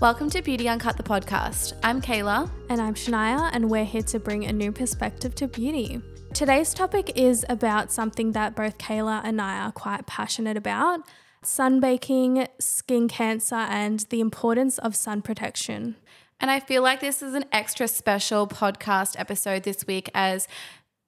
Welcome to Beauty Uncut, the podcast. I'm Kayla. And I'm Shania, and we're here to bring a new perspective to beauty. Today's topic is about something that both Kayla and I are quite passionate about sunbaking, skin cancer, and the importance of sun protection. And I feel like this is an extra special podcast episode this week as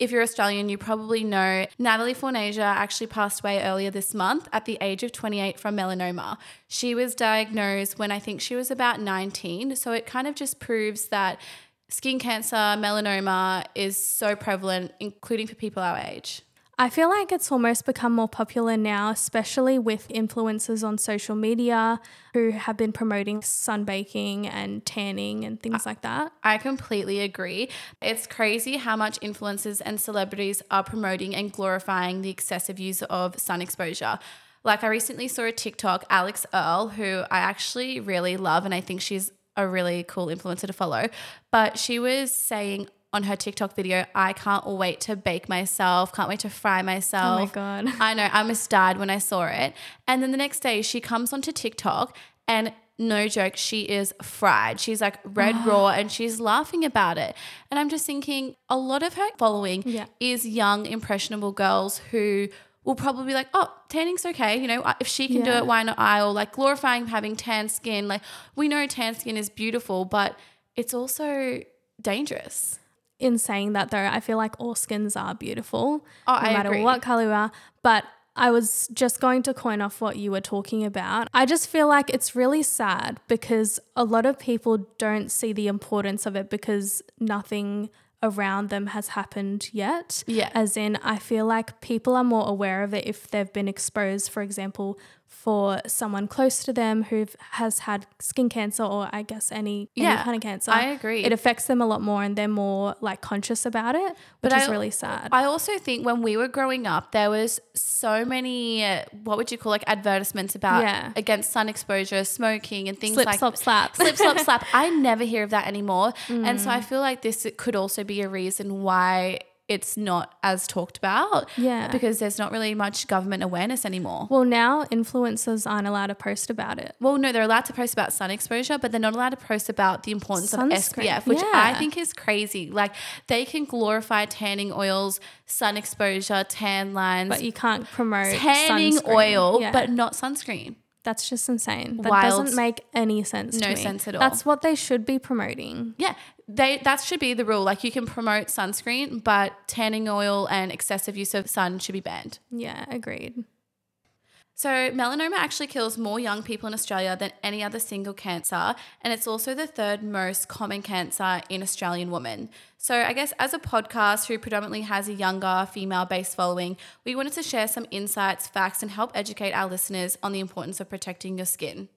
if you're Australian, you probably know Natalie Fornasia actually passed away earlier this month at the age of 28 from melanoma. She was diagnosed when I think she was about 19. So it kind of just proves that skin cancer, melanoma is so prevalent, including for people our age. I feel like it's almost become more popular now, especially with influencers on social media who have been promoting sunbaking and tanning and things like that. I completely agree. It's crazy how much influencers and celebrities are promoting and glorifying the excessive use of sun exposure. Like I recently saw a TikTok, Alix Earle, who I actually really love and I think she's a really cool influencer to follow. But she was saying, on her TikTok video, I can't wait to bake myself, can't wait to fry myself. Oh my God. I know, I almost died when I saw it. And then the next day, she comes onto TikTok and no joke, she is fried. She's like red raw and she's laughing about it. And I'm just thinking a lot of her following Yeah. is young, impressionable girls who will probably be like, oh, tanning's okay. You know, if she can do it, why not I? Or like glorifying having tan skin. Like we know tan skin is beautiful, but it's also dangerous. In saying that, though, I feel like all skins are beautiful, Oh, no I matter agree. what color you are. But I was just going to coin off what you were talking about. I just feel like it's really sad because a lot of people don't see the importance of it because nothing around them has happened yet. Yeah. As in, I feel like people are more aware of it if they've been exposed, for example, for someone close to them who has had skin cancer or I guess any, any Yeah, kind of cancer. I agree. It affects them a lot more and they're more like conscious about it, which But is I- really sad. I also think when we were growing up, there was so many, uh, what would you call like advertisements about Yeah. against sun exposure, smoking, and things Slip, like slop, slap. slip, slop, slap. I never hear of that anymore, and so I Mm. feel like this could also be a reason why it's not as talked about. Yeah. because there's not really much government awareness anymore. Well, now influencers aren't allowed to post about it. Well, no, they're allowed to post about sun exposure, but they're not allowed to post about the importance of Sunscreen, SPF, which I think is crazy. Like they can glorify tanning oils, sun exposure, tan lines, But you can't promote tanning sunscreen. oil, Yeah. but not sunscreen. that's just insane. That Wild. doesn't make any sense. No to me. sense at all. That's what they should be promoting. Yeah, they that should be the rule. Like you can promote sunscreen, but tanning oil and excessive use of sun should be banned. Yeah, agreed. So, melanoma actually kills more young people in Australia than any other single cancer, and it's also the third most common cancer in Australian women. So, I guess as a podcast who predominantly has a younger female based following, we wanted to share some insights, facts, and help educate our listeners on the importance of protecting your skin.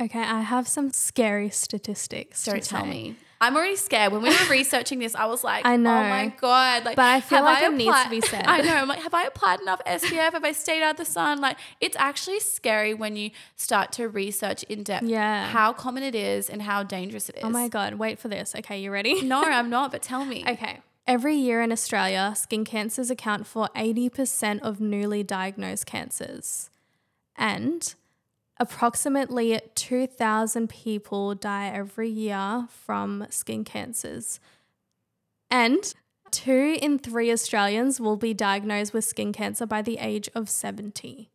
Okay, I have some scary statistics. To tell say. me. I'm already scared. When we were researching this, I was like, I know. oh my God. Like, But I feel have like it needs to be said. I know. I'm like, have I applied enough SPF? Have I stayed out of the sun? Like, it's actually scary when you start to research in depth Yeah. how common it is and how dangerous it oh is. Oh my god, wait for this. Okay, you ready? No, I'm not, but tell me. Okay. Every year in Australia, skin cancers account for 80% of newly diagnosed cancers. And approximately 2,000 people die every year from skin cancers. And two in three Australians will be diagnosed with skin cancer by the age of 70.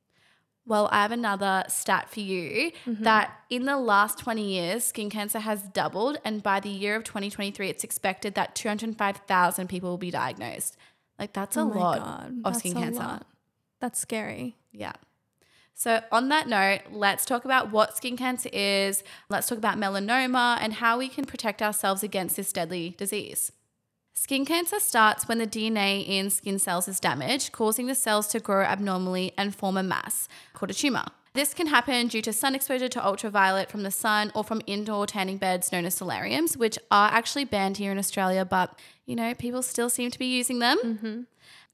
Well, I have another stat for you Mm-hmm. that in the last 20 years, skin cancer has doubled. And by the year of 2023, it's expected that 205,000 people will be diagnosed. Like, that's a Oh lot God, of that's skin cancer. lot. That's scary. Yeah. So, on that note, let's talk about what skin cancer is. Let's talk about melanoma and how we can protect ourselves against this deadly disease. Skin cancer starts when the DNA in skin cells is damaged, causing the cells to grow abnormally and form a mass called a tumor. This can happen due to sun exposure to ultraviolet from the sun or from indoor tanning beds known as solariums, which are actually banned here in Australia, but you know, people still seem to be using them. Mm-hmm.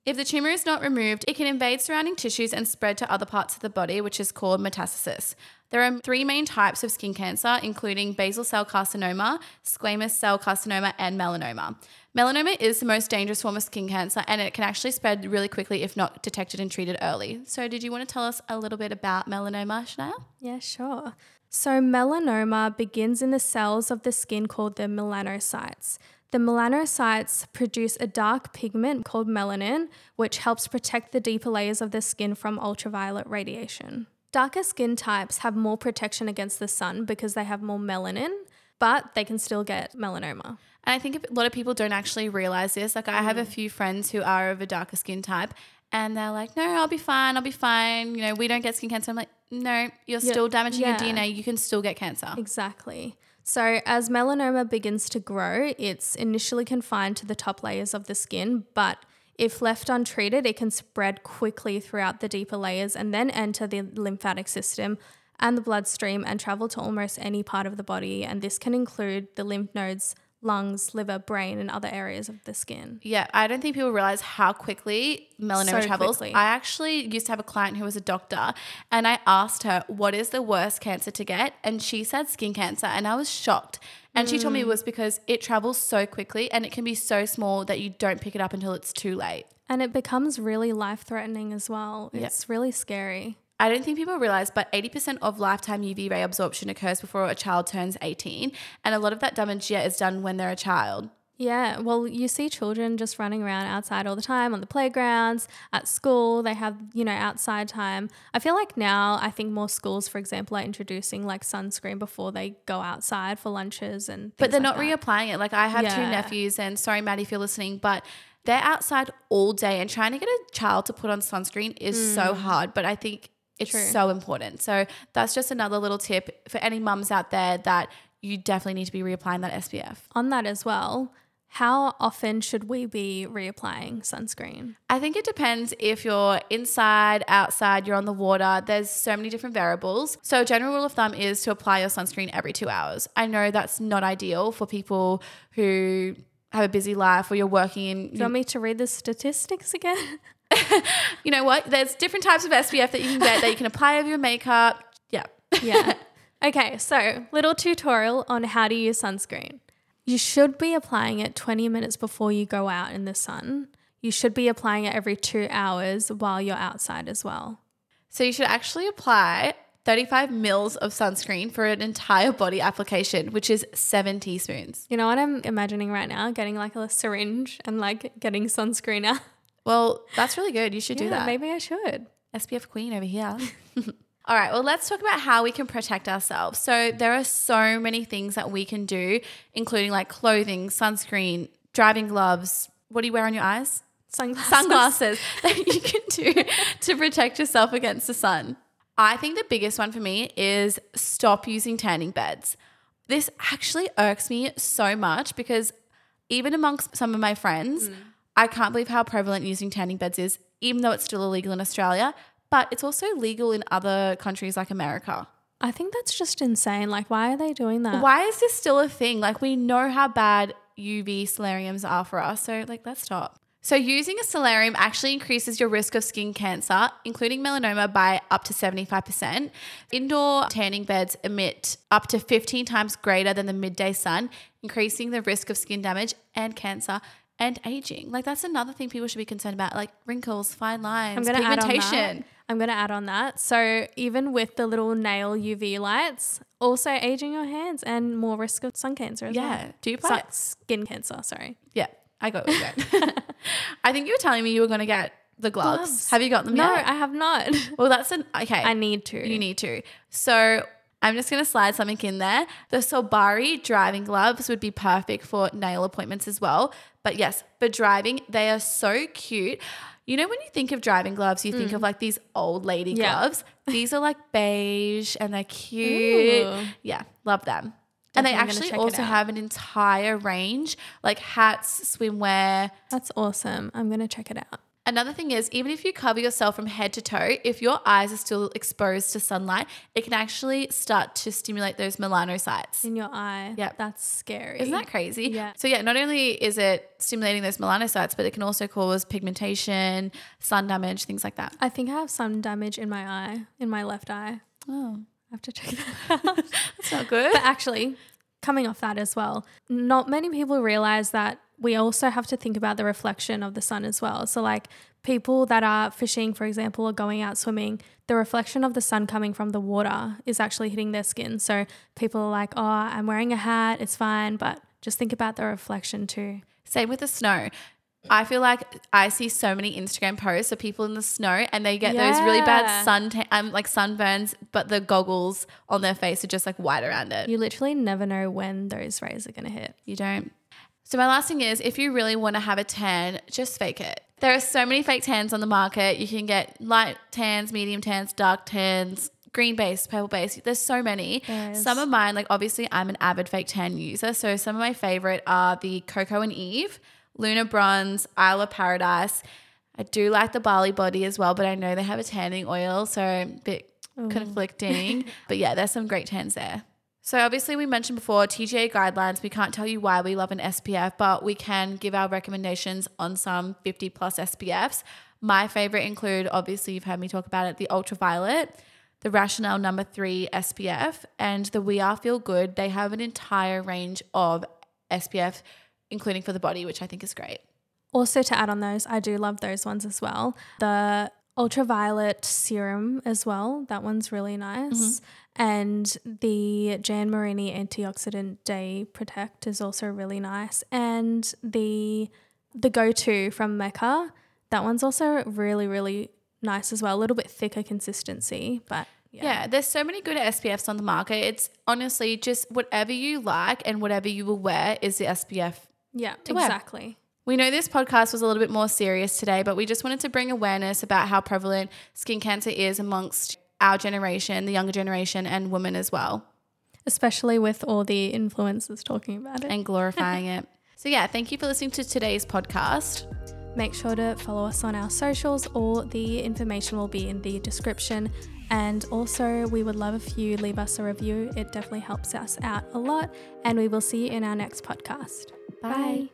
If the tumor is not removed, it can invade surrounding tissues and spread to other parts of the body, which is called metastasis. There are three main types of skin cancer, including basal cell carcinoma, squamous cell carcinoma, and melanoma. Melanoma is the most dangerous form of skin cancer and it can actually spread really quickly if not detected and treated early. So, did you want to tell us a little bit about melanoma, Shania? Yeah, sure. So, melanoma begins in the cells of the skin called the melanocytes. The melanocytes produce a dark pigment called melanin, which helps protect the deeper layers of the skin from ultraviolet radiation. Darker skin types have more protection against the sun because they have more melanin, but they can still get melanoma. And I think a lot of people don't actually realize this. Like, I have a mm. few friends who are of a darker skin type, and they're like, no, I'll be fine. I'll be fine. You know, we don't get skin cancer. I'm like, no, you're still damaging yeah. your DNA. You can still get cancer. Exactly. So, as melanoma begins to grow, it's initially confined to the top layers of the skin, but if left untreated, it can spread quickly throughout the deeper layers and then enter the lymphatic system and the bloodstream and travel to almost any part of the body. And this can include the lymph nodes, lungs, liver, brain, and other areas of the skin. Yeah, I don't think people realize how quickly melanoma So travels. quickly. I actually used to have a client who was a doctor, and I asked her, What is the worst cancer to get? And she said skin cancer, and I was shocked. And she Mm. told me it was because it travels so quickly and it can be so small that you don't pick it up until it's too late. And it becomes really life threatening as well. It's really scary. I don't think people realize, but 80% of lifetime UV ray absorption occurs before a child turns 18. And a lot of that damage, yeah, is done when they're a child. Yeah, well, you see children just running around outside all the time on the playgrounds, at school, they have, you know, outside time. I feel like now, I think more schools, for example, are introducing like sunscreen before they go outside for lunches and But they're things not that. reapplying it. Like I have two nephews, and sorry, Maddie, if you're listening, but they're outside all day, and trying to get a child to put on sunscreen is so mm. hard. But I think it's True. so important. So that's just another little tip for any mums out there that you definitely need to be reapplying that SPF. On that as well, how often should we be reapplying sunscreen? I think it depends if you're inside, outside, you're on the water. There's so many different variables. So, a general rule of thumb is to apply your sunscreen every two hours. I know that's not ideal for people who have a busy life or you're working in. Do you want me to read the statistics again? You know what? There's different types of SPF that you can get that you can apply over your makeup. Yeah. yeah. Okay, so little tutorial on how to use sunscreen. You should be applying it 20 minutes before you go out in the sun. You should be applying it every two hours while you're outside as well. So, you should actually apply 35 mils of sunscreen for an entire body application, which is seven teaspoons. You know what I'm imagining right now? Getting like a syringe and like getting sunscreen out. Well, that's really good. You should do that. Maybe I should. SPF queen over here. All right, well, let's talk about how we can protect ourselves. So, there are so many things that we can do, including like clothing, sunscreen, driving gloves. What do you wear on your eyes? Sunglasses. Sunglasses that you can do to protect yourself against the sun. I think the biggest one for me is stop using tanning beds. This actually irks me so much because even amongst some of my friends, mm. I can't believe how prevalent using tanning beds is, even though it's still illegal in Australia, but it's also legal in other countries like America. I think that's just insane. Like, why are they doing that? Why is this still a thing? Like, we know how bad UV solariums are for us. So, like, let's stop. So, using a solarium actually increases your risk of skin cancer, including melanoma, by up to 75%. Indoor tanning beds emit up to 15 times greater than the midday sun, increasing the risk of skin damage and cancer and aging. Like, that's another thing people should be concerned about, like wrinkles, fine lines, I'm gonna add on that. pigmentation. I'm gonna add on that. So even with the little nail UV lights, also aging your hands and more risk of sun cancer as well. Yeah. Do you apply? skin cancer? Sorry. Yeah, I got you. I think you were telling me you were going to get the gloves. Gloves. Have you got them No, yet? I have not. well, that's an okay. I need to. you need to. So I'm just going to slide something in there. The Solbari driving gloves would be perfect for nail appointments as well. But yes, for driving, they are so cute. You know, when you think of driving gloves, you think of like these old lady Mm. Yeah. gloves. These are like beige and they're cute. Ooh. Yeah, love them. and they actually also have an entire range like hats, swimwear, That's awesome. I'm gonna check it out. Another thing is, even if you cover yourself from head to toe, if your eyes are still exposed to sunlight, it can actually start to stimulate those melanocytes. In your eye. Yep. That's scary. Isn't that crazy? Yeah. So, yeah, not only is it stimulating those melanocytes, but it can also cause pigmentation, sun damage, things like that. I think I have some damage in my eye, in my left eye. Oh. I have to check that out. That's not good. But actually, coming off that as well, not many people realize that we also have to think about the reflection of the sun as well. So, like people that are fishing, for example, or going out swimming, the reflection of the sun coming from the water is actually hitting their skin. So, people are like, oh, I'm wearing a hat, it's fine. But just think about the reflection too. Same with the snow. I feel like I see so many Instagram posts of people in the snow and they get those really bad Yeah. sun um, like sunburns, but the goggles on their face are just like white around it. You literally never know when those rays are going to hit. You don't. So my last thing is if you really want to have a tan, just fake it. There are so many fake tans on the market. You can get light tans, medium tans, dark tans, green base, purple base. There's so many. Is. Some of mine, like obviously I'm an avid fake tan user. So some of my favorite are the Coco and Eve, Luna Bronze, Isle of Paradise. I do like the Bali body as well, but I know they have a tanning oil, so a bit conflicting. but yeah, there's some great tans there. So obviously we mentioned before TGA guidelines. We can't tell you why we love an SPF, but we can give our recommendations on some 50 plus SPFs. My favorite include obviously you've heard me talk about it, the Ultra Violette, the Rationale number 3 SPF and the We Are Feel Good. They have an entire range of SPF including for the body, which I think is great. Also, to add on those, I do love those ones as well. The Ultra Violette serum as well. That one's really nice. Mm-hmm. And the Jan Marini antioxidant day protect is also really nice. And the the go to from Mecca, that one's also really really nice as well. A little bit thicker consistency, but yeah. Yeah, there's so many good SPFs on the market. It's honestly just whatever you like and whatever you will wear is the SPF Yeah, wear. We know this podcast was a little bit more serious today, but we just wanted to bring awareness about how prevalent skin cancer is amongst our generation, the younger generation, and women as well, Especially with all the influencers talking about it. and glorifying it. So, yeah, thank you for listening to today's podcast. Make sure to follow us on our socials. All the information will be in the description. And also, we would love if you leave us a review. It definitely helps us out a lot. And we will see you in our next podcast. Bye.